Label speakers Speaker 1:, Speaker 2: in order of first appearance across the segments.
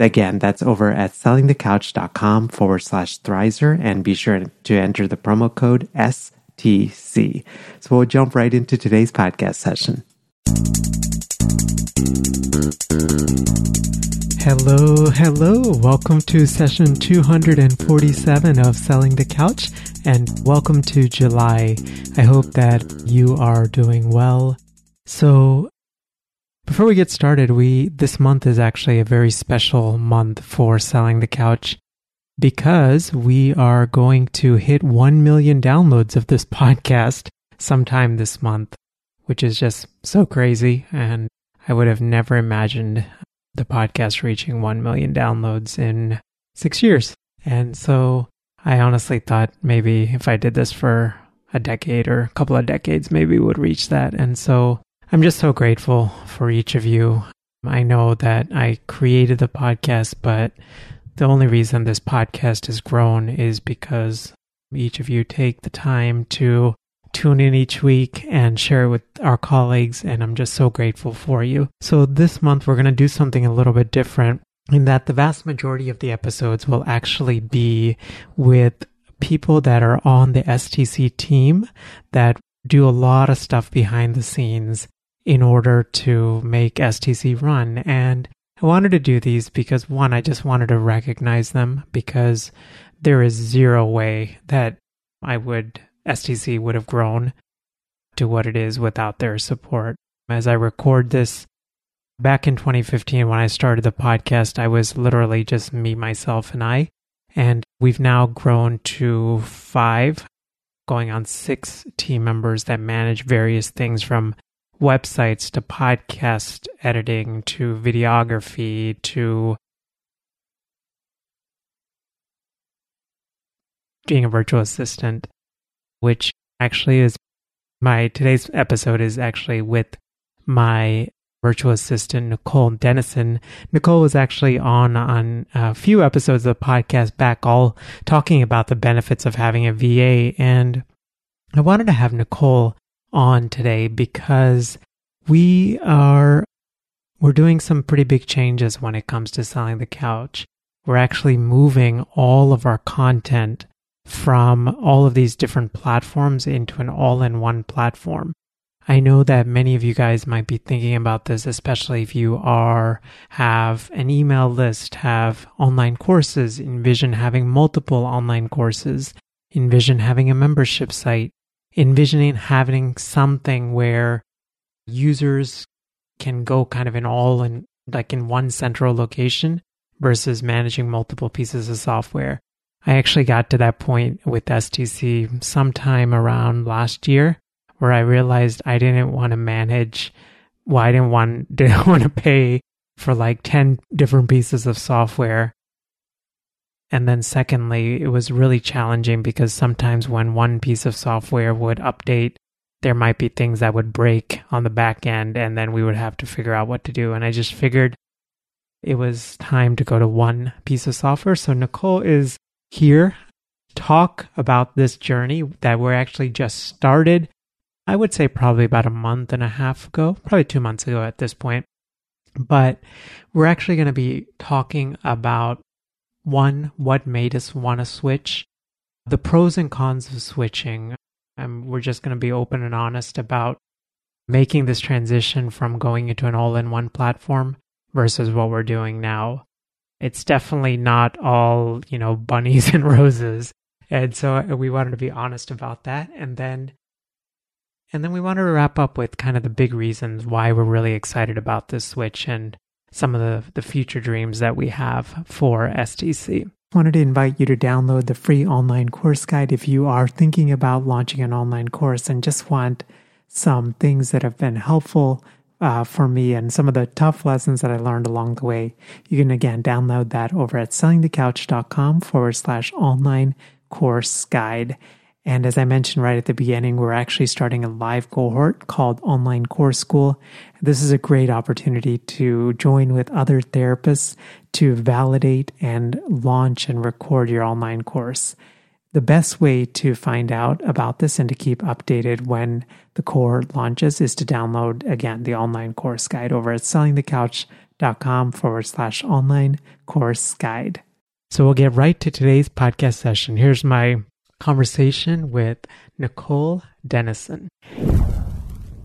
Speaker 1: Again, that's over at sellingthecouch.com forward slash Thrizer and be sure to enter the promo code STC. So we'll jump right into today's podcast session. Hello, hello. Welcome to session 247 of Selling the Couch and welcome to July. I hope that you are doing well. So before we get started, we this month is actually a very special month for selling the couch because we are going to hit 1 million downloads of this podcast sometime this month, which is just so crazy and I would have never imagined the podcast reaching 1 million downloads in 6 years. And so I honestly thought maybe if I did this for a decade or a couple of decades, maybe we would reach that. And so I'm just so grateful for each of you. I know that I created the podcast, but the only reason this podcast has grown is because each of you take the time to tune in each week and share it with our colleagues, and I'm just so grateful for you. So, this month we're going to do something a little bit different in that the vast majority of the episodes will actually be with people that are on the STC team that do a lot of stuff behind the scenes in order to make STC run. And I wanted to do these because one, I just wanted to recognize them because there is zero way that I would, STC would have grown to what it is without their support. As I record this back in 2015, when I started the podcast, I was literally just me, myself, and I. And we've now grown to five, going on six team members that manage various things from websites to podcast editing to videography to being a virtual assistant, which actually is my today's episode is actually with my virtual assistant Nicole Dennison. Nicole was actually on on a few episodes of the podcast back, all talking about the benefits of having a VA, and I wanted to have Nicole on today because we are we're doing some pretty big changes when it comes to selling the couch. We're actually moving all of our content from all of these different platforms into an all-in-one platform. I know that many of you guys might be thinking about this, especially if you are have an email list, have online courses, envision having multiple online courses, envision having a membership site, envisioning having something where users can go kind of in all in like in one central location versus managing multiple pieces of software. I actually got to that point with STC sometime around last year where I realized I didn't want to manage well, I didn't want didn't want to pay for like 10 different pieces of software and then, secondly, it was really challenging because sometimes when one piece of software would update, there might be things that would break on the back end, and then we would have to figure out what to do. And I just figured it was time to go to one piece of software. So, Nicole is here to talk about this journey that we're actually just started. I would say probably about a month and a half ago, probably two months ago at this point. But we're actually going to be talking about one, what made us want to switch? The pros and cons of switching. And we're just going to be open and honest about making this transition from going into an all in one platform versus what we're doing now. It's definitely not all, you know, bunnies and roses. And so uh, we wanted to be honest about that. And then And then we wanted to wrap up with kind of the big reasons why we're really excited about this switch and some of the, the future dreams that we have for STC. Wanted to invite you to download the free online course guide if you are thinking about launching an online course and just want some things that have been helpful uh, for me and some of the tough lessons that I learned along the way. You can again download that over at sellingthecouch.com forward slash online course guide. And as I mentioned right at the beginning, we're actually starting a live cohort called Online Course School. This is a great opportunity to join with other therapists to validate and launch and record your online course. The best way to find out about this and to keep updated when the cohort launches is to download again the online course guide over at sellingthecouch.com forward slash online course guide. So we'll get right to today's podcast session. Here's my conversation with Nicole Dennison.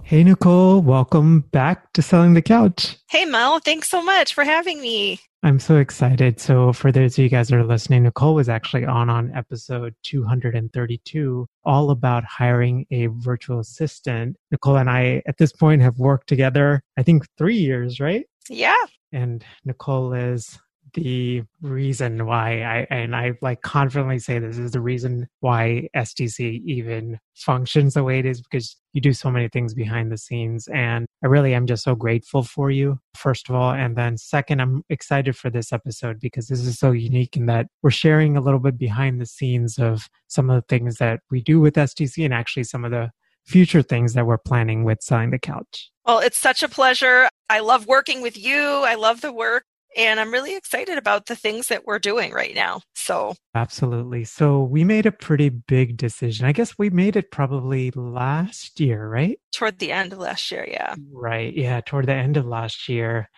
Speaker 1: Hey, Nicole, welcome back to Selling the Couch.
Speaker 2: Hey, Mel, thanks so much for having me.
Speaker 1: I'm so excited. So, for those of you guys that are listening, Nicole was actually on on episode 232, all about hiring a virtual assistant. Nicole and I, at this point, have worked together, I think, three years, right?
Speaker 2: Yeah.
Speaker 1: And Nicole is the reason why I and I like confidently say this is the reason why STC even functions the way it is because you do so many things behind the scenes and I really am just so grateful for you first of all and then second I'm excited for this episode because this is so unique in that we're sharing a little bit behind the scenes of some of the things that we do with STC and actually some of the future things that we're planning with selling the couch.
Speaker 2: Well, it's such a pleasure. I love working with you. I love the work and I'm really excited about the things that we're doing right now. So,
Speaker 1: absolutely. So, we made a pretty big decision. I guess we made it probably last year, right?
Speaker 2: Toward the end of last year, yeah.
Speaker 1: Right. Yeah, toward the end of last year.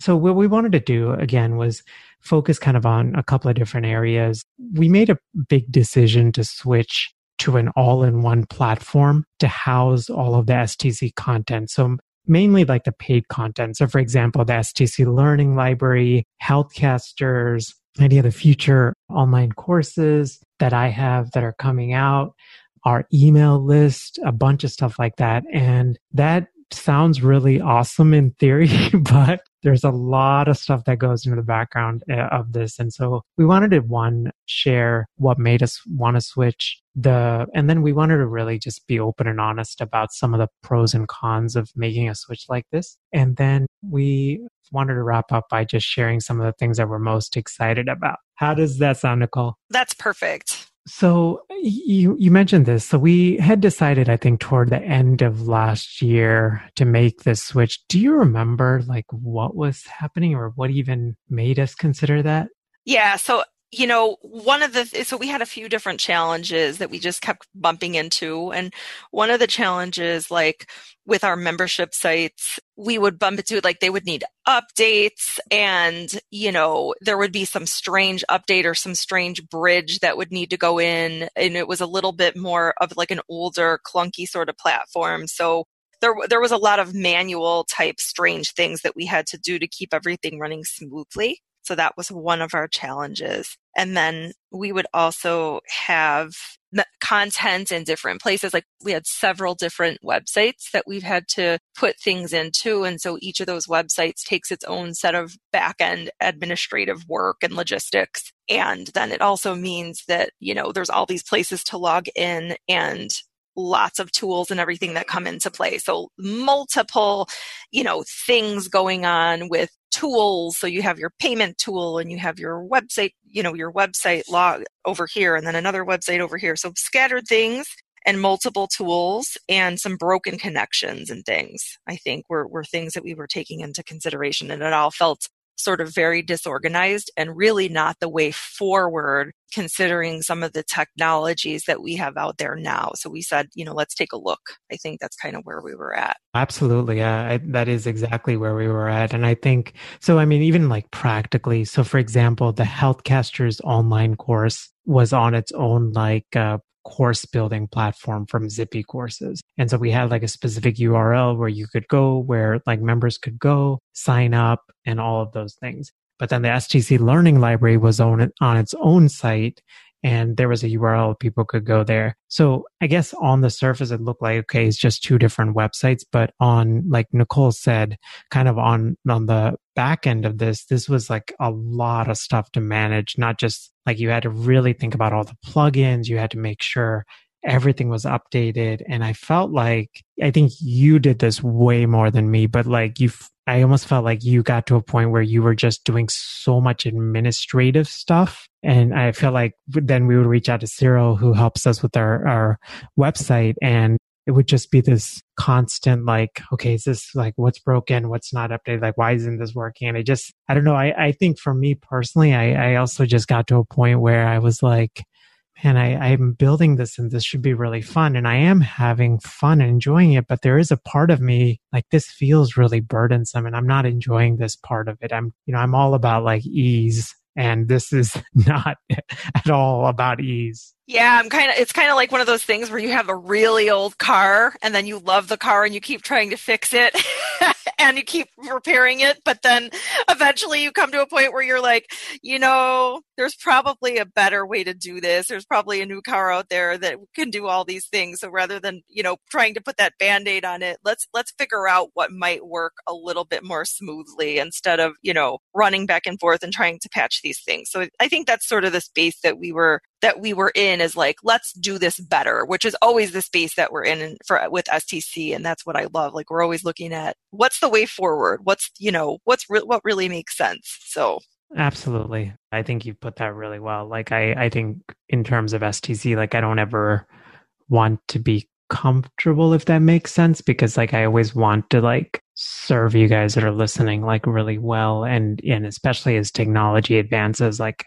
Speaker 1: So, what we wanted to do again was focus kind of on a couple of different areas. We made a big decision to switch to an all in one platform to house all of the STC content. So mainly like the paid content. So, for example, the STC Learning Library, Healthcasters, any of the future online courses that I have that are coming out, our email list, a bunch of stuff like that. And that sounds really awesome in theory, but there's a lot of stuff that goes into the background uh, of this. And so we wanted to one share what made us want to switch the, and then we wanted to really just be open and honest about some of the pros and cons of making a switch like this. And then we wanted to wrap up by just sharing some of the things that we're most excited about. How does that sound, Nicole?
Speaker 2: That's perfect.
Speaker 1: So you you mentioned this. So we had decided, I think, toward the end of last year to make this switch. Do you remember like what was happening or what even made us consider that?
Speaker 2: Yeah. So you know, one of the, so we had a few different challenges that we just kept bumping into. And one of the challenges, like with our membership sites, we would bump into like they would need updates and, you know, there would be some strange update or some strange bridge that would need to go in. And it was a little bit more of like an older, clunky sort of platform. So there, there was a lot of manual type strange things that we had to do to keep everything running smoothly. So that was one of our challenges. And then we would also have content in different places. Like we had several different websites that we've had to put things into. And so each of those websites takes its own set of back end administrative work and logistics. And then it also means that, you know, there's all these places to log in and lots of tools and everything that come into play. So multiple, you know, things going on with tools. So you have your payment tool and you have your website, you know, your website log over here and then another website over here. So scattered things and multiple tools and some broken connections and things, I think were, were things that we were taking into consideration. And it all felt sort of very disorganized and really not the way forward considering some of the technologies that we have out there now. So we said, you know, let's take a look. I think that's kind of where we were at.
Speaker 1: Absolutely. Yeah, I, that is exactly where we were at. And I think, so I mean, even like practically, so for example, the Healthcasters online course was on its own like uh, course building platform from Zippy courses. And so we had like a specific URL where you could go, where like members could go, sign up, and all of those things. But then the STC Learning Library was on, on its own site and there was a URL people could go there. So I guess on the surface, it looked like, okay, it's just two different websites. But on, like Nicole said, kind of on, on the back end of this, this was like a lot of stuff to manage, not just like you had to really think about all the plugins. You had to make sure everything was updated. And I felt like, I think you did this way more than me, but like you, I almost felt like you got to a point where you were just doing so much administrative stuff. And I feel like then we would reach out to Cyril, who helps us with our, our website. And it would just be this constant, like, okay, is this like what's broken? What's not updated? Like, why isn't this working? And I just, I don't know. I, I think for me personally, I, I also just got to a point where I was like, and I, I'm building this and this should be really fun. And I am having fun and enjoying it, but there is a part of me like this feels really burdensome and I'm not enjoying this part of it. I'm, you know, I'm all about like ease and this is not at all about ease.
Speaker 2: Yeah, I'm kind of it's kind of like one of those things where you have a really old car and then you love the car and you keep trying to fix it and you keep repairing it, but then eventually you come to a point where you're like, you know, there's probably a better way to do this. There's probably a new car out there that can do all these things. So rather than, you know, trying to put that band-aid on it, let's let's figure out what might work a little bit more smoothly instead of, you know, running back and forth and trying to patch these things. So I think that's sort of the space that we were that we were in is like let's do this better which is always the space that we're in for with stc and that's what i love. Like we're always looking at what's the way forward? What's you know what's re- what really makes sense? So
Speaker 1: absolutely. I think you put that really well. Like i i think in terms of stc like i don't ever want to be comfortable if that makes sense because like i always want to like serve you guys that are listening like really well and and especially as technology advances like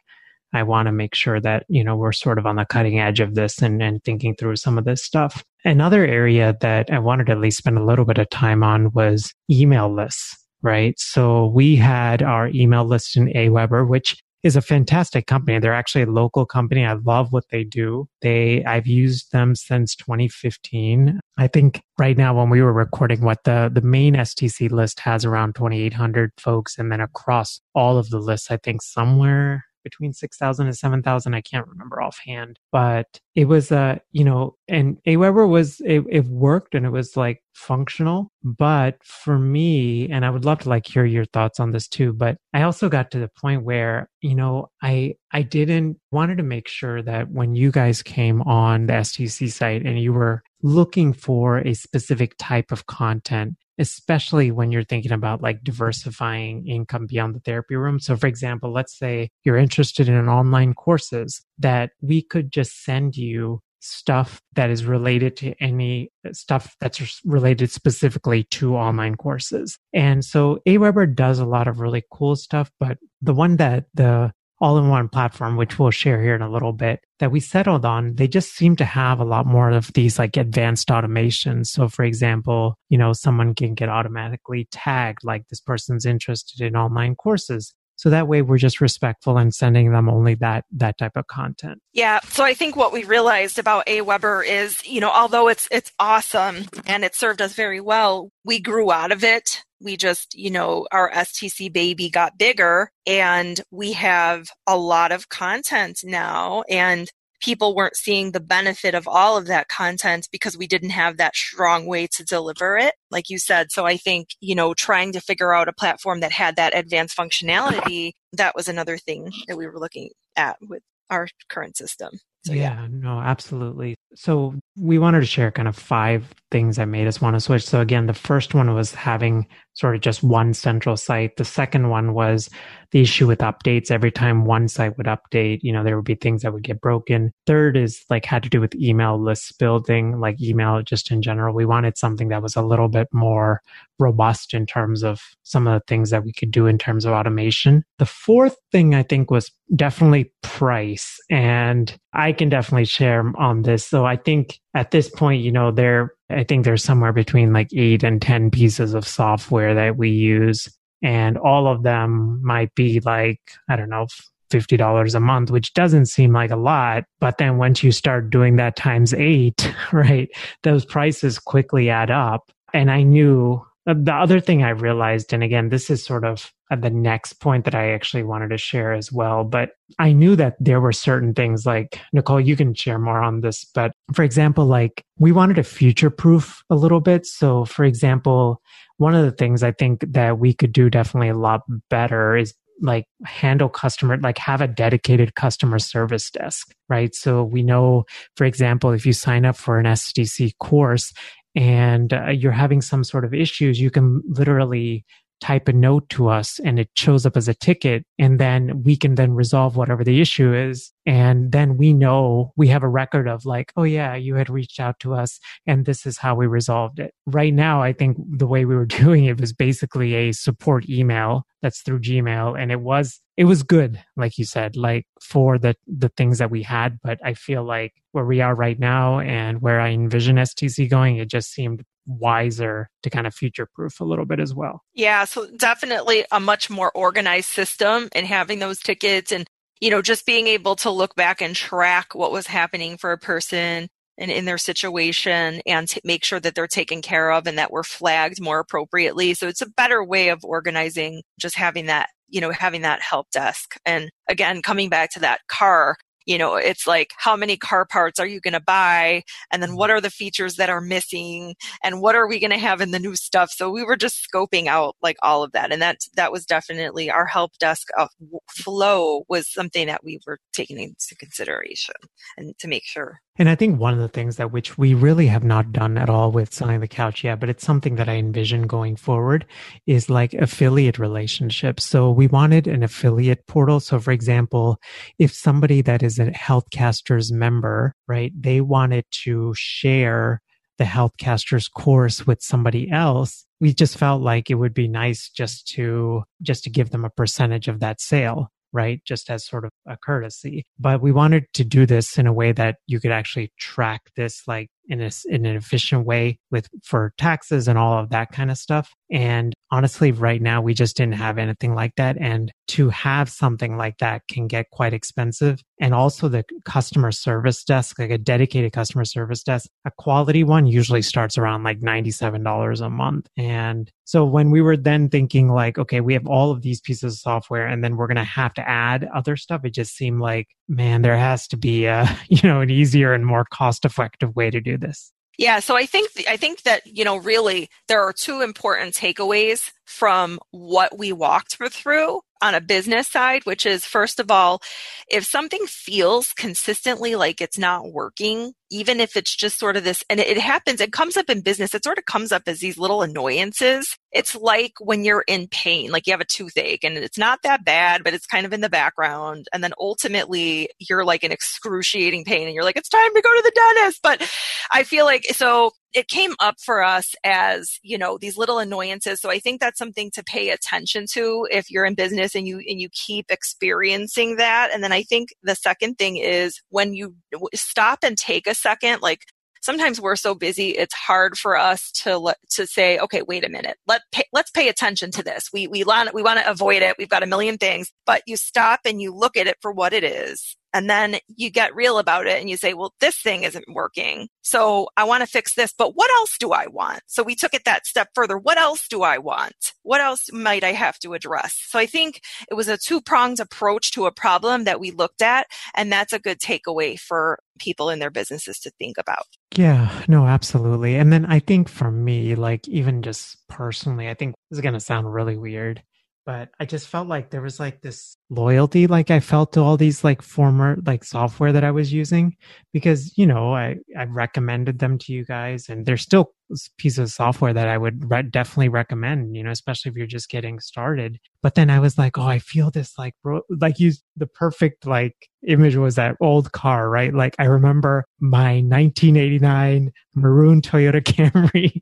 Speaker 1: I want to make sure that, you know, we're sort of on the cutting edge of this and, and thinking through some of this stuff. Another area that I wanted to at least spend a little bit of time on was email lists, right? So we had our email list in Aweber, which is a fantastic company. They're actually a local company. I love what they do. They, I've used them since 2015. I think right now when we were recording what the, the main STC list has around 2,800 folks. And then across all of the lists, I think somewhere between 6,000 and 7,000. I can't remember offhand, but it was, uh, you know, and Aweber was, it, it worked and it was like functional. But for me, and I would love to like hear your thoughts on this too, but I also got to the point where, you know, I, I didn't wanted to make sure that when you guys came on the STC site and you were looking for a specific type of content, especially when you're thinking about like diversifying income beyond the therapy room. So, for example, let's say you're interested in online courses that we could just send you stuff that is related to any stuff that's related specifically to online courses. And so Aweber does a lot of really cool stuff, but the one that the all in one platform, which we'll share here in a little bit, that we settled on, they just seem to have a lot more of these like advanced automations. So, for example, you know, someone can get automatically tagged like this person's interested in online courses. So that way we're just respectful and sending them only that that type of content.
Speaker 2: Yeah. So I think what we realized about Aweber is, you know, although it's it's awesome and it served us very well, we grew out of it we just, you know, our STC baby got bigger and we have a lot of content now and people weren't seeing the benefit of all of that content because we didn't have that strong way to deliver it, like you said. So I think, you know, trying to figure out a platform that had that advanced functionality, that was another thing that we were looking at with our current system.
Speaker 1: So, yeah, yeah, no, absolutely. So we wanted to share kind of five things that made us want to switch. So again, the first one was having sort of just one central site. The second one was the issue with updates. Every time one site would update, you know, there would be things that would get broken. Third is like had to do with email lists building, like email just in general. We wanted something that was a little bit more robust in terms of some of the things that we could do in terms of automation. The fourth thing I think was definitely price. And I can definitely share on this. So I think at this point, you know, there, I think there's somewhere between like eight and 10 pieces of software that we use. And all of them might be like, I don't know, $50 a month, which doesn't seem like a lot. But then once you start doing that times eight, right, those prices quickly add up. And I knew the other thing I realized, and again, this is sort of uh, the next point that I actually wanted to share as well, but I knew that there were certain things like, Nicole, you can share more on this, but for example, like we wanted to future proof a little bit. So, for example, one of the things I think that we could do definitely a lot better is like handle customer like have a dedicated customer service desk right so we know for example if you sign up for an STC course and uh, you're having some sort of issues, you can literally type a note to us and it shows up as a ticket and then we can then resolve whatever the issue is. And then we know we have a record of like oh yeah you had reached out to us and this is how we resolved it. Right now i think the way we were doing it was basically a support email that's through gmail and it was it was good like you said like for the the things that we had but i feel like where we are right now and where i envision stc going it just seemed wiser to kind of future proof a little bit as well.
Speaker 2: Yeah, so definitely a much more organized system and having those tickets and you know just being able to look back and track what was happening for a person and in their situation and to make sure that they're taken care of and that we're flagged more appropriately. So it's a better way of organizing just having that, you know, having that help desk. And again, coming back to that car, you know it's like how many car parts are you going to buy? And then what mm-hmm. are the features that are missing? And what are we going to have in the new stuff? So we were just scoping out like all of that. And that that was definitely our help desk uh, flow was something that we were taking into consideration and to make sure
Speaker 1: and I think one of the things that which we really have not done at all with selling the couch yet, but it's something that I envision going forward is like affiliate relationships. So we wanted an affiliate portal. So for example, if somebody that is a Healthcasters member, right, they wanted to share the Healthcasters course with somebody else, we just felt like it would be nice just to just to give them a percentage of that sale right? Just as sort of a courtesy. But we wanted to do this in a way that you could actually track this like in, a, in an efficient way with for taxes and all of that kind of stuff. And honestly, right now we just didn't have anything like that. And to have something like that can get quite expensive. And also the customer service desk, like a dedicated customer service desk, a quality one usually starts around like $97 a month. And so when we were then thinking like, okay, we have all of these pieces of software and then we're going to have to add other stuff, it just seemed like, man, there has to be a, you know, an easier and more cost effective way to do this.
Speaker 2: Yeah, so I think I think that you know really there are two important takeaways from what we walked through on a business side, which is first of all, if something feels consistently like it's not working, even if it's just sort of this, and it, happens, it comes up in business, it sort of comes up as these little annoyances. It's like when you're in pain, like you have a toothache and it's not that bad, but it's kind of in the background. And then ultimately you're like in excruciating pain and you're like, it's time to go to the dentist. But I feel like, so it came up for us as you know these little annoyances so i think that's something to pay attention to if you're in business and you and you keep experiencing that and then i think the second thing is when you stop and take a second like sometimes we're so busy it's hard for us to to say okay wait a minute. Let pay, let's pay attention to this. We we want we want to avoid it. We've got a million things. But you stop and you look at it for what it is and then you get real about it and you say, well, this thing isn't working. So I want to fix this, but what else do I want? So we took it that step further. What else do I want? What else might I have to address? So I think it was a two pronged approach to a problem that we looked at. And that's a good takeaway for people in their businesses to think about.
Speaker 1: Yeah, no, absolutely. And then I think for me, like even just personally, I think this is going to sound really weird but I just felt like there was like this loyalty like I felt to all these like former like software that I was using because you know I I recommended them to you guys and they're still pieces of software that I would re- definitely recommend you know especially if you're just getting started. But then I was like oh I feel this like bro like you the perfect like image was that old car right? Like I remember my 1989 maroon Toyota Camry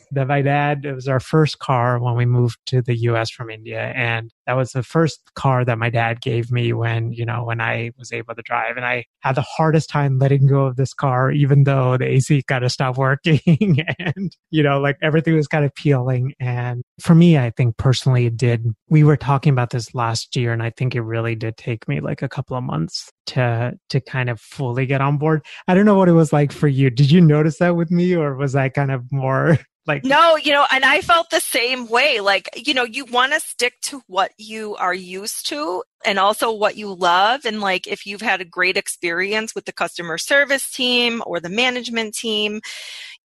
Speaker 1: that my dad it was our first car when we moved to the US from India. And that was the first car that my dad gave me when you know when I was able to drive and I had the hardest time letting go of this car even though the AC kind of stopped working and you know like everything was kind of peeling and for me I think personally it did we were talking about this last year and I think it really did take me like a couple of months to to kind of fully get on board. I don't know what it was like for you. Did you notice that with me or was I kind of more Like
Speaker 2: No, you know, and I felt the same way. Like, you know, you want to stick to what you are used to and also what you love. And like, if you've had a great experience with the customer service team or the management team,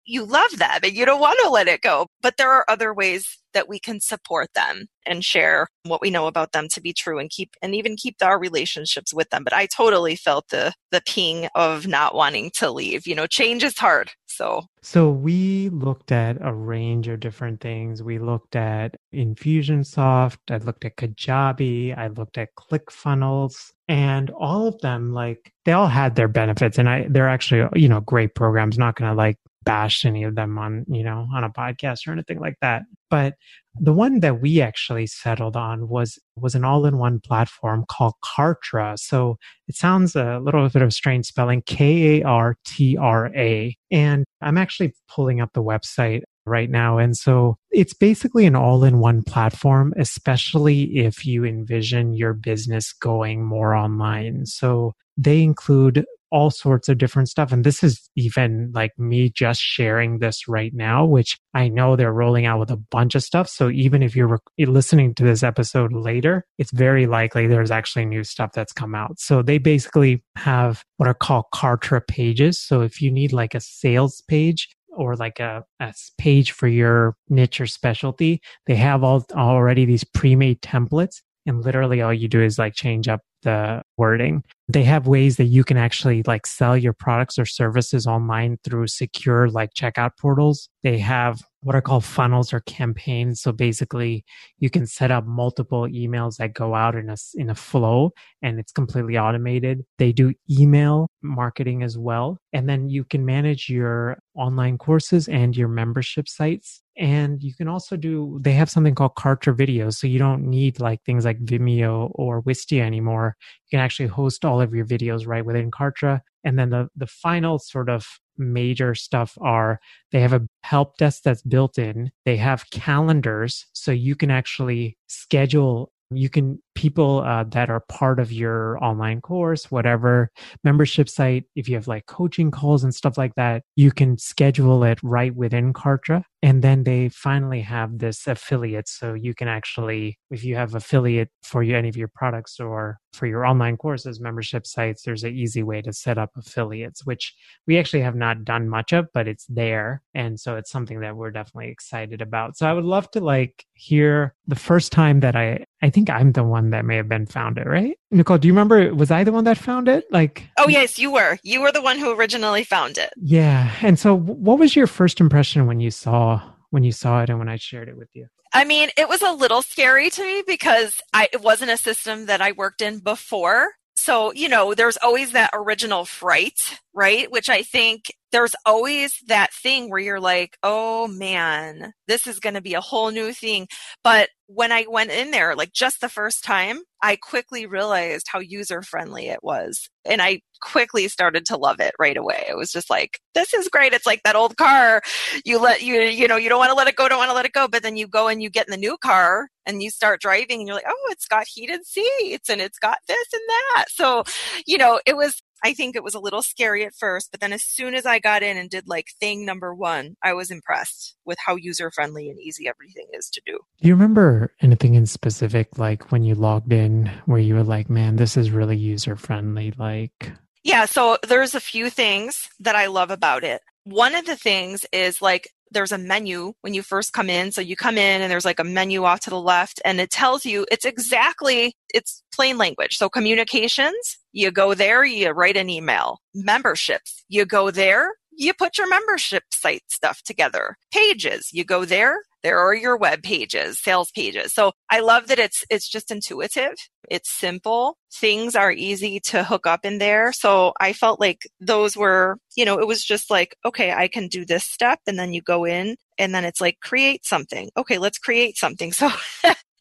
Speaker 2: you love them and you don't want to let it go. But there are other ways that we can support them and share what we know about them to be true and keep and even keep our relationships with them. But I totally felt the the ping of not wanting to leave. You know, change is hard. So
Speaker 1: So we looked at a range of different things. We looked at Infusionsoft, I looked at Kajabi, I looked at ClickFunnels, and all of them like they all had their benefits and I they're actually, you know, great programs. Not gonna like bash any of them on, you know, on a podcast or anything like that. But the one that we actually settled on was was an all-in-one platform called Kartra. So it sounds a little bit of a strange spelling, K A R T R A. And I'm actually pulling up the website right now. And so it's basically an all in one platform, especially if you envision your business going more online. So they include all sorts of different stuff. And this is even like me just sharing this right now, which I know they're rolling out with a bunch of stuff. So even if you're listening to this episode later, it's very likely there's actually new stuff that's come out. So they basically have what are called Kartra pages. So if you need like a sales page, or like a, a page for your niche or specialty, they have all already these pre-made templates and literally all you do is like change up the wording. They have ways that you can actually like sell your products or services online through secure like checkout portals. They have what are called funnels or campaigns. So basically you can set up multiple emails that go out in a, in a flow and it's completely automated. They do email marketing as well. And then you can manage your online courses and your membership sites. And you can also do, they have something called Kartra videos. So you don't need like things like Vimeo or Wistia anymore. You can actually host all of your videos right within Kartra. And then the, the final sort of major stuff are they have a help desk that's built in. They have calendars. So you can actually schedule you can people uh, that are part of your online course whatever membership site if you have like coaching calls and stuff like that you can schedule it right within kartra. And then they finally have this affiliate. So you can actually if you have affiliate for you, any of your products or for your online courses membership sites there's an easy way to set up affiliates which we actually have not done much of but it's there. And so it's something that we're definitely excited about. So i would love to like hear the first time that i i think i'm the one that may have been found it, right? Nicole, do you remember? Was I the one that found it? Like,
Speaker 2: oh yes, you were. You were the one who originally found it.
Speaker 1: Yeah. And so, what was your first impression when you saw when you saw it and when I shared it with you?
Speaker 2: I mean, it was a little scary to me because I, it wasn't a system that I worked in before. So, you know, there's always that original fright, right? Which I think there's always that thing where you're like, oh man, this is going to be a whole new thing. But when I went in there, like just the first time, I quickly realized how user friendly it was. And I quickly started to love it right away. It was just like, this is great. It's like that old car. You let you, you know, you don't want to let it go, don't want to let it go. But then you go and you get in the new car and you start driving and you're like, oh, it's got heated seats and it's got this and that. So, you know, it was I think it was a little scary at first, but then as soon as I got in and did like thing number one, I was impressed with how user friendly and easy everything is to do.
Speaker 1: Do you remember anything in specific, like when you logged in, where you were like, man, this is really user friendly? Like,
Speaker 2: yeah, so there's a few things that I love about it. One of the things is like there's a menu when you first come in. So you come in and there's like a menu off to the left and it tells you it's exactly, it's plain language. So communications, you go there, you write an email. Memberships, you go there, you put your membership site stuff together. Pages, you go there, there are your web pages, sales pages. So I love that it's it's just intuitive. It's simple. Things are easy to hook up in there. So I felt like those were, you know, it was just like, okay, I can do this step and then you go in and then it's like create something. Okay, let's create something. So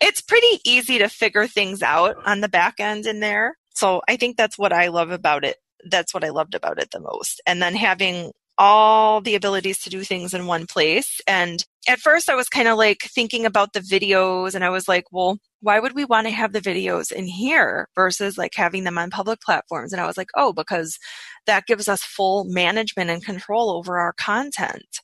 Speaker 2: it's pretty easy to figure things out on the back end in there. So I think that's what I love about it that's what I loved about it the most. And then having all the abilities to do things in one place. And at first I was kind of like thinking about the videos and I was like, well, why would we want to have the videos in here versus like having them on public platforms? And I was like, oh, because that gives us full management and control over our content.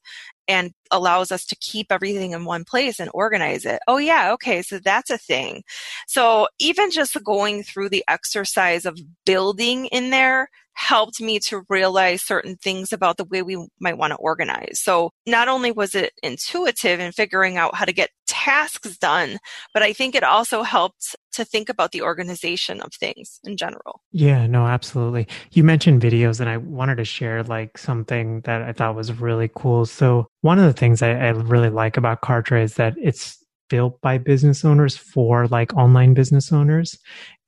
Speaker 2: and allows us to keep everything in one place and organize it. Oh yeah, okay, so that's a thing. So even just going through the exercise of building in there helped me to realize certain things about the way we might want to organize. So not only was it intuitive in figuring out how to get tasks done, but I think it also helped to think about the organization of things in general.
Speaker 1: Yeah, no, absolutely. You mentioned videos and I wanted to share like something that I thought was really cool. So one of the things I, I really like about Kartra is that it's built by business owners for like online business owners.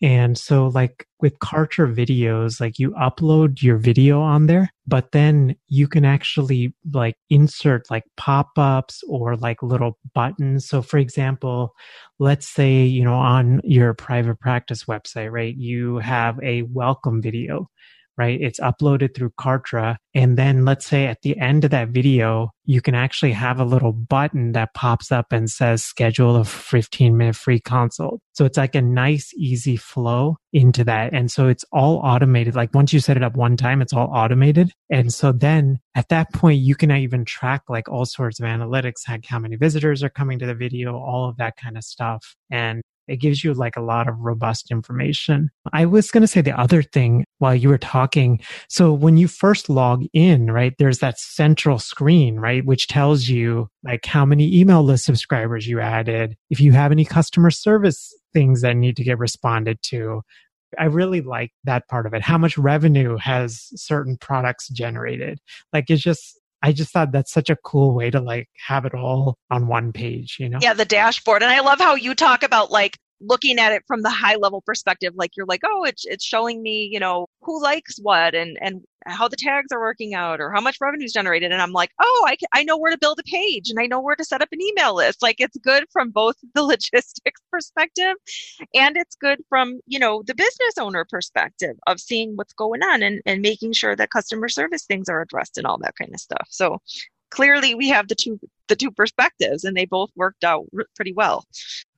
Speaker 1: And so like with Kartra videos, like you upload your video on there, but then you can actually like insert like pop-ups or like little buttons. So for example, let's say, you know, on your private practice website, right, you have a welcome video right? It's uploaded through Kartra. And then let's say at the end of that video, you can actually have a little button that pops up and says schedule a 15 minute free consult. So it's like a nice, easy flow into that. And so it's all automated. Like once you set it up one time, it's all automated. And so then at that point, you can even track like all sorts of analytics, like how many visitors are coming to the video, all of that kind of stuff. And it gives you like a lot of robust information. I was going to say the other thing while you were talking. So when you first log in, right, there's that central screen, right, which tells you like how many email list subscribers you added, if you have any customer service things that need to get responded to. I really like that part of it. How much revenue has certain products generated? Like it's just I just thought that's such a cool way to like have it all on one page, you know?
Speaker 2: Yeah, the dashboard. And I love how you talk about like looking at it from the high level perspective like you're like oh it's it's showing me you know who likes what and and how the tags are working out or how much revenue is generated. And i'm like oh I, I know where to build a page and i know where to set up an email list. Like it's good from both the logistics perspective and it's good from you know the business owner perspective of seeing what's going on and, and making sure that customer service things are addressed and all that kind of stuff. So clearly we have the two the two perspectives and they both worked out r- pretty well.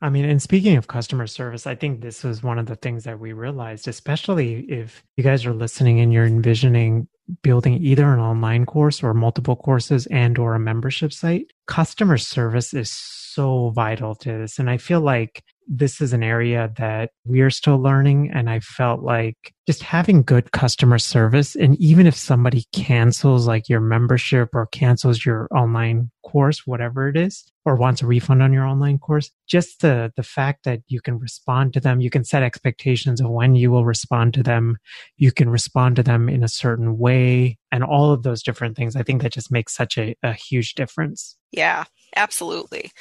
Speaker 1: I mean and speaking of customer service i think this was one of the things that we realized especially if you guys are listening and you're envisioning building either an online course or multiple courses and or a membership site customer service is so vital to this. And i feel like this is an area that we are still learning. And I felt like just having good customer service. And even if somebody cancels like your membership or cancels your online course, whatever it is, or wants a refund on your online course, just the, the fact that you can respond to them, you can set expectations of when you will respond to them. You can respond to them in a certain way and all of those different things. I think that just makes such a, a huge difference.
Speaker 2: Yeah, absolutely.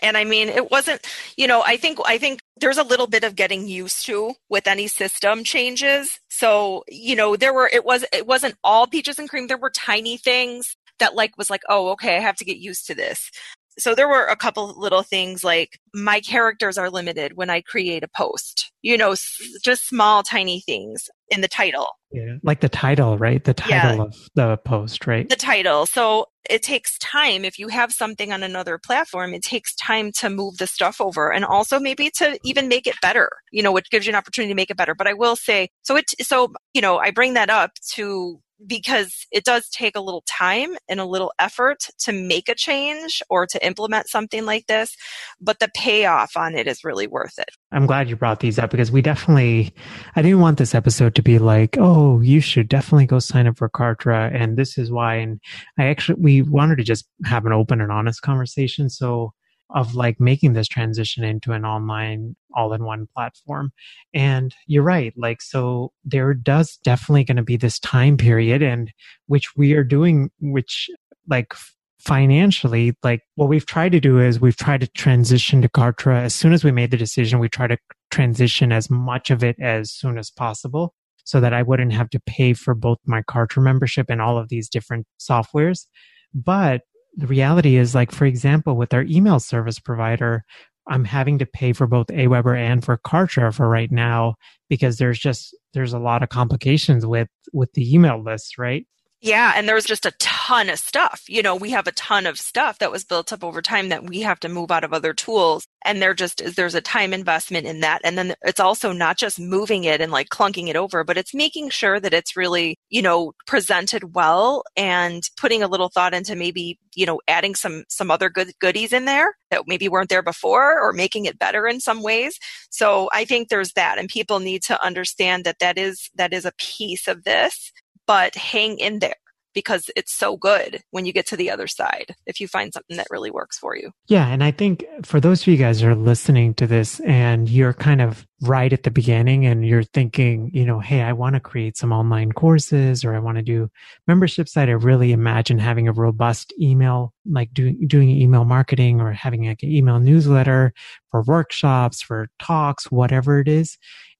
Speaker 2: And I mean, it wasn't, you know, I think, I think there's a little bit of getting used to with any system changes. So, you know, there were, it was, it wasn't all peaches and cream. There were tiny things that like was like, oh, okay, I have to get used to this so there were a couple little things like my characters are limited when I create a post, you know, just small, tiny things in the title.
Speaker 1: Yeah. Like the title, right? The title yeah. of the post, right?
Speaker 2: The title. So it takes time. If you have something on another platform, it takes time to move the stuff over and also maybe to even make it better, you know, which gives you an opportunity to make it better. But I will say, so it, so, you know, I bring that up to because it does take a little time and a little effort to make a change or to implement something like this, but the payoff on it is really worth it.
Speaker 1: I'm glad you brought these up because we definitely, I didn't want this episode to be like, oh, you should definitely go sign up for Kartra and this is why. And I actually, we wanted to just have an open and honest conversation. So of like making this transition into an online all in one platform. And you're right. Like, so there does definitely going to be this time period and which we are doing, which like financially, like what we've tried to do is we've tried to transition to Kartra. As soon as we made the decision, we try to transition as much of it as soon as possible so that I wouldn't have to pay for both my Kartra membership and all of these different softwares. But the reality is like for example with our email service provider i'm having to pay for both aweber and for kartra for right now because there's just there's a lot of complications with with the email list right?
Speaker 2: Yeah and there's just a ton of stuff. You know, we have a ton of stuff that was built up over time that we have to move out of other tools. And there just is, there's a time investment in that. And then it's also not just moving it and like clunking it over, but it's making sure that it's really, you know, presented well and putting a little thought into maybe, you know, adding some, some other good goodies in there that maybe weren't there before or making it better in some ways. So I think there's that. And people need to understand that that is, that is a piece of this, but hang in there because it's so good when you get to the other side if you find something that really works for you.
Speaker 1: Yeah. And I think for those of you guys who are listening to this and you're kind of right at the beginning and you're thinking, you know, hey, I want to create some online courses or I want to do membership site, I really imagine having a robust email, like doing, doing email marketing or having like an email newsletter for workshops, for talks, whatever it is.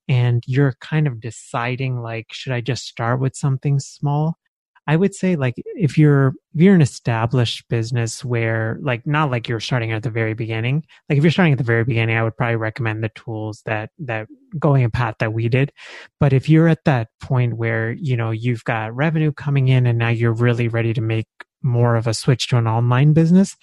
Speaker 1: And you're kind of deciding like, should I just start with something small? I would say like if you're if you're an established business where like not like you're starting at the very beginning, like if you're starting at the very beginning, I would probably recommend the tools that that going a path that we did. But if you're at that point where, you know, you've got revenue coming in and now you're really ready to make more of a switch to an online business,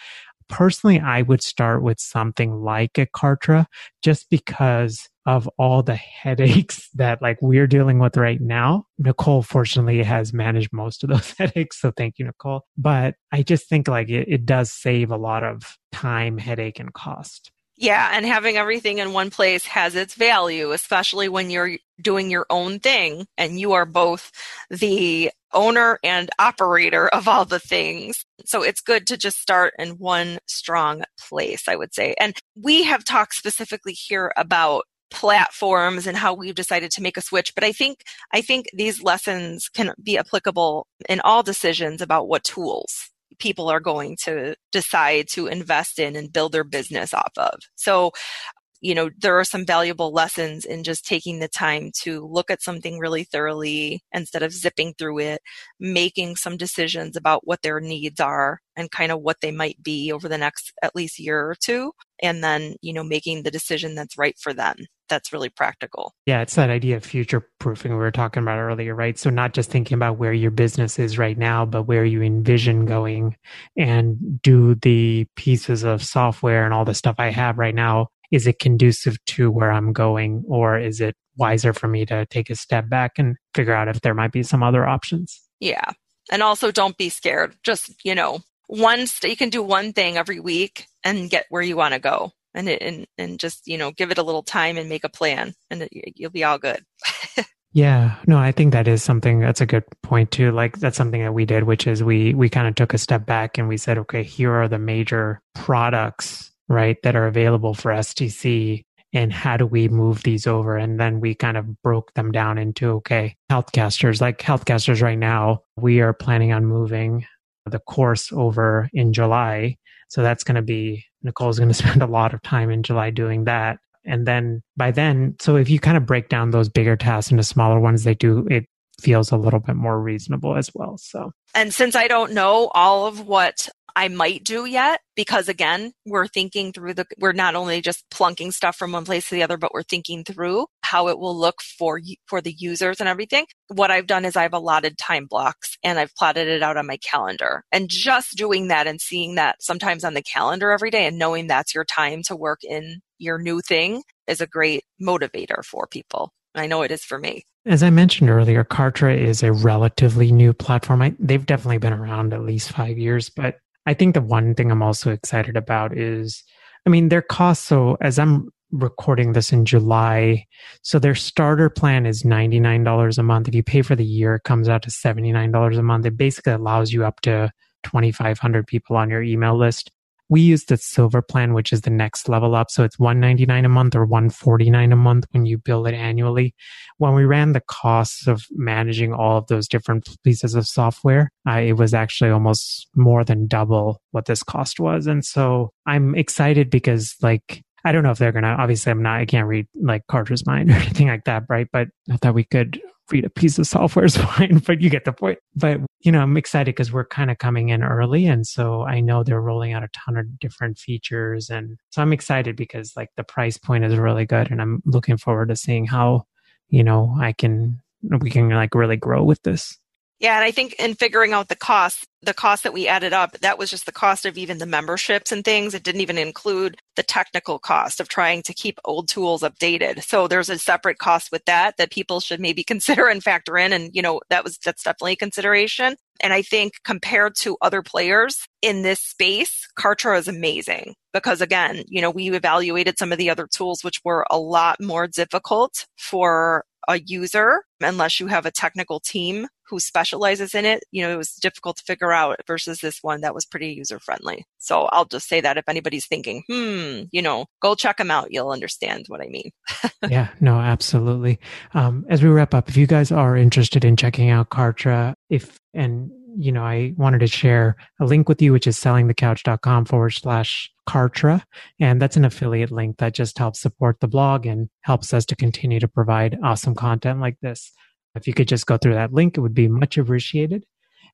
Speaker 1: personally, I would start with something like a Kartra just because of all the headaches that like we're dealing with right now. Nicole fortunately has managed most of those headaches. So thank you, Nicole. But I just think like it, it does save a lot of time, headache, and cost.
Speaker 2: Yeah, and having everything in one place has its value, especially when you're doing your own thing and you are both the owner and operator of all the things. So it's good to just start in one strong place, I would say. And we have talked specifically here about platforms and how we've decided to make a switch but i think i think these lessons can be applicable in all decisions about what tools people are going to decide to invest in and build their business off of. So, you know, there are some valuable lessons in just taking the time to look at something really thoroughly instead of zipping through it, making some decisions about what their needs are and kind of what they might be over the next at least year or two. And then, you know, making the decision that's right for them that's really practical.
Speaker 1: Yeah, it's that idea of future proofing we were talking about earlier, right? So not just thinking about where your business is right now, but where you envision going and do the pieces of software and all the stuff I have right now is it conducive to where I'm going or is it wiser for me to take a step back and figure out if there might be some other options?
Speaker 2: Yeah. And also don't be scared. Just, you know, one st- you can do one thing every week and get where you want to go and it, and and just you know give it a little time and make a plan and it, you'll be all good
Speaker 1: yeah no i think that is something that's a good point too like that's something that we did which is we we kind of took a step back and we said okay here are the major products right that are available for stc and how do we move these over? And then we kind of broke them down into okay healthcasters. Like healthcasters right now we are planning on moving the course over in july. So that's going to be Nicole's going to spend a lot of time in July doing that. And then by then, so if you kind of break down those bigger tasks into smaller ones, they do, it feels a little bit more reasonable as well. So,
Speaker 2: and since I don't know all of what I might do yet because again, we're thinking through the, we're not only just plunking stuff from one place to the other, but we're thinking through how it will look for, for the users and everything. What I've done is I've allotted time blocks and I've plotted it out on my calendar and just doing that and seeing that sometimes on the calendar every day and knowing that's your time to work in your new thing is a great motivator for people. I know it is for me.
Speaker 1: As I mentioned earlier, Kartra is a relatively new platform. I, they've definitely been around at least five years, but I think the one thing I'm also excited about is, I mean, their costs. So as I'm recording this in July, so their starter plan is $99 a month. If you pay for the year, it comes out to $79 a month. It basically allows you up to 2,500 people on your email list we use the silver plan, which is the next level up. So it's 199 a month or 149 a month when you bill it annually. When we ran the costs of managing all of those different pieces of software, uh, it was actually almost more than double what this cost was. And so I'm excited because like, I don't know if they're gonna. Obviously, I'm not. I can't read like Kartra's mind or anything like that, right? But I thought we could read a piece of software is fine, but you get the point. But, you know, I'm excited because we're kind of coming in early. And so I know they're rolling out a ton of different features. And so I'm excited because like the price point is really good. And I'm looking forward to seeing how, you know, I can, we can like really grow with this.
Speaker 2: Yeah, and I think in figuring out the cost, the cost that we added up, that was just the cost of even the memberships and things. It didn't even include the technical cost of trying to keep old tools updated. So there's a separate cost with that that people should maybe consider and factor in. And, you know, that was, that's definitely a consideration. And I think compared to other players in this space, Kartra is amazing because again, you know, we evaluated some of the other tools, which were a lot more difficult for a user unless you have a technical team who specializes in it. You know, it was difficult to figure out versus this one that was pretty user friendly. So I'll just say that if anybody's thinking, hmm, you know, go check them out. You'll understand what I mean.
Speaker 1: yeah, no, absolutely. Um, as we wrap up, if you guys are interested in checking out Kartra, if, and you know, I wanted to share a link with you, which is sellingthecouch.com forward slash Kartra. And that's an affiliate link that just helps support the blog and helps us to continue to provide awesome content like this. If you could just go through that link, it would be much appreciated.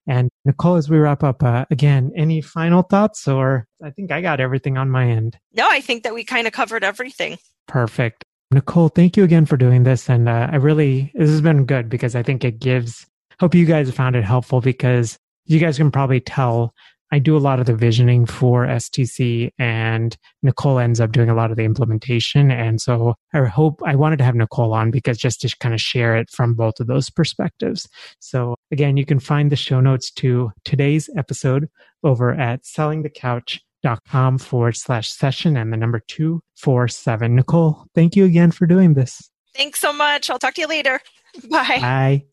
Speaker 1: And Nicole, as we wrap up, uh, again, any final thoughts or I think I got everything on my end.
Speaker 2: No, I think that we kind of covered everything.
Speaker 1: Perfect. Nicole, thank you again for doing this. And uh, I really, this has been good because I think it gives hope you guys found it helpful because you guys can probably tell I do a lot of the visioning for STC and Nicole ends up doing a lot of the implementation. And so I hope I wanted to have Nicole on because just to kind of share it from both of those perspectives. So again, you can find the show notes to today's episode over at sellingthecouch.com forward slash session and the number two four seven. Nicole, thank you again for doing this.
Speaker 2: Thanks so much. I'll talk to you later. Bye.
Speaker 1: Bye.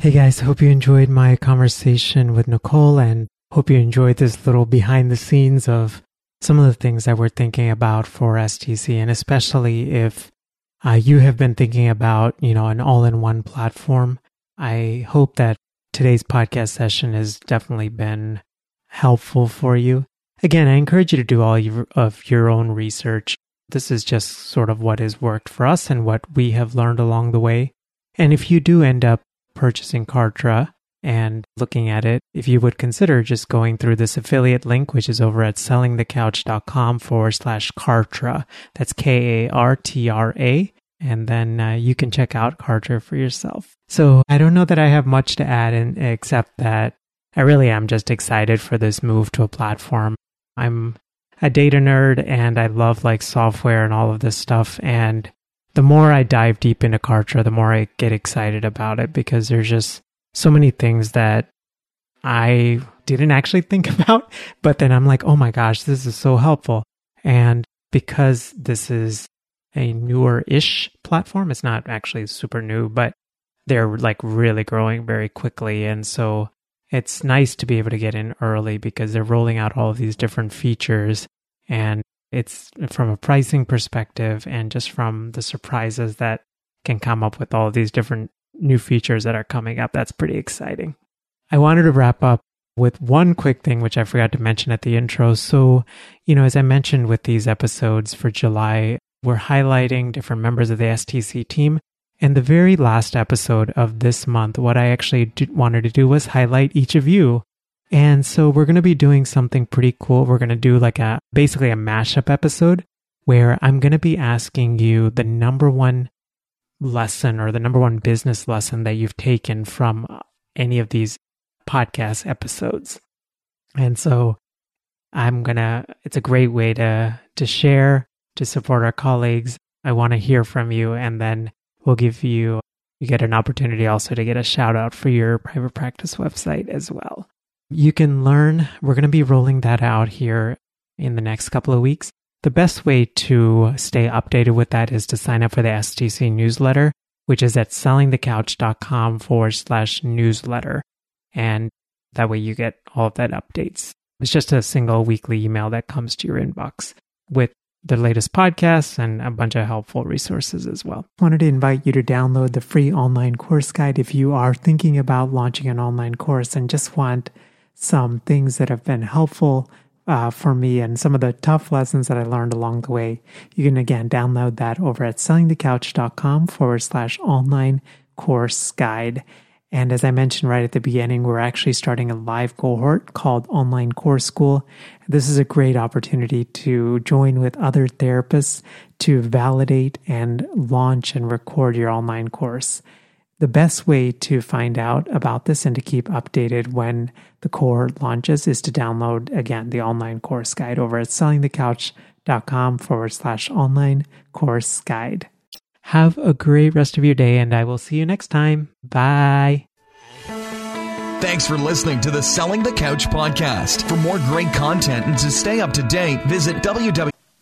Speaker 1: Hey guys, hope you enjoyed my conversation with Nicole and hope you enjoyed this little behind the scenes of some of the things that we're thinking about for STC and especially if uh, you have been thinking about, you know, an all-in-one platform. I hope that today's podcast session has definitely been helpful for you. Again, I encourage you to do all of your own research. This is just sort of what has worked for us and what we have learned along the way. And if you do end up purchasing Kartra and looking at it, if you would consider just going through this affiliate link, which is over at sellingthecouch.com forward slash Kartra. That's K A R T R A. And then uh, you can check out Kartra for yourself. So I don't know that I have much to add in, except that I really am just excited for this move to a platform. I'm a data nerd and I love like software and all of this stuff. And the more I dive deep into Kartra, the more I get excited about it because there's just so many things that I didn't actually think about. But then I'm like, oh my gosh, this is so helpful. And because this is a newer ish platform, it's not actually super new, but they're like really growing very quickly. And so it's nice to be able to get in early because they're rolling out all of these different features and it's from a pricing perspective and just from the surprises that can come up with all of these different new features that are coming up. That's pretty exciting. I wanted to wrap up with one quick thing, which I forgot to mention at the intro. So, you know, as I mentioned with these episodes for July, we're highlighting different members of the STC team. And the very last episode of this month, what I actually wanted to do was highlight each of you and so we're going to be doing something pretty cool. We're going to do like a basically a mashup episode where I'm going to be asking you the number one lesson or the number one business lesson that you've taken from any of these podcast episodes. And so I'm going to it's a great way to to share, to support our colleagues. I want to hear from you and then we'll give you you get an opportunity also to get a shout out for your private practice website as well. You can learn, we're going to be rolling that out here in the next couple of weeks. The best way to stay updated with that is to sign up for the STC newsletter, which is at sellingthecouch.com forward slash newsletter. And that way you get all of that updates. It's just a single weekly email that comes to your inbox with the latest podcasts and a bunch of helpful resources as well. I wanted to invite you to download the free online course guide if you are thinking about launching an online course and just want some things that have been helpful uh, for me and some of the tough lessons that I learned along the way. You can again download that over at sellingthecouch.com forward slash online course guide. And as I mentioned right at the beginning, we're actually starting a live cohort called Online Course School. This is a great opportunity to join with other therapists to validate and launch and record your online course. The best way to find out about this and to keep updated when the core launches is to download again the online course guide over at sellingthecouch.com forward slash online course guide. Have a great rest of your day, and I will see you next time. Bye.
Speaker 3: Thanks for listening to the Selling the Couch podcast. For more great content and to stay up to date, visit www.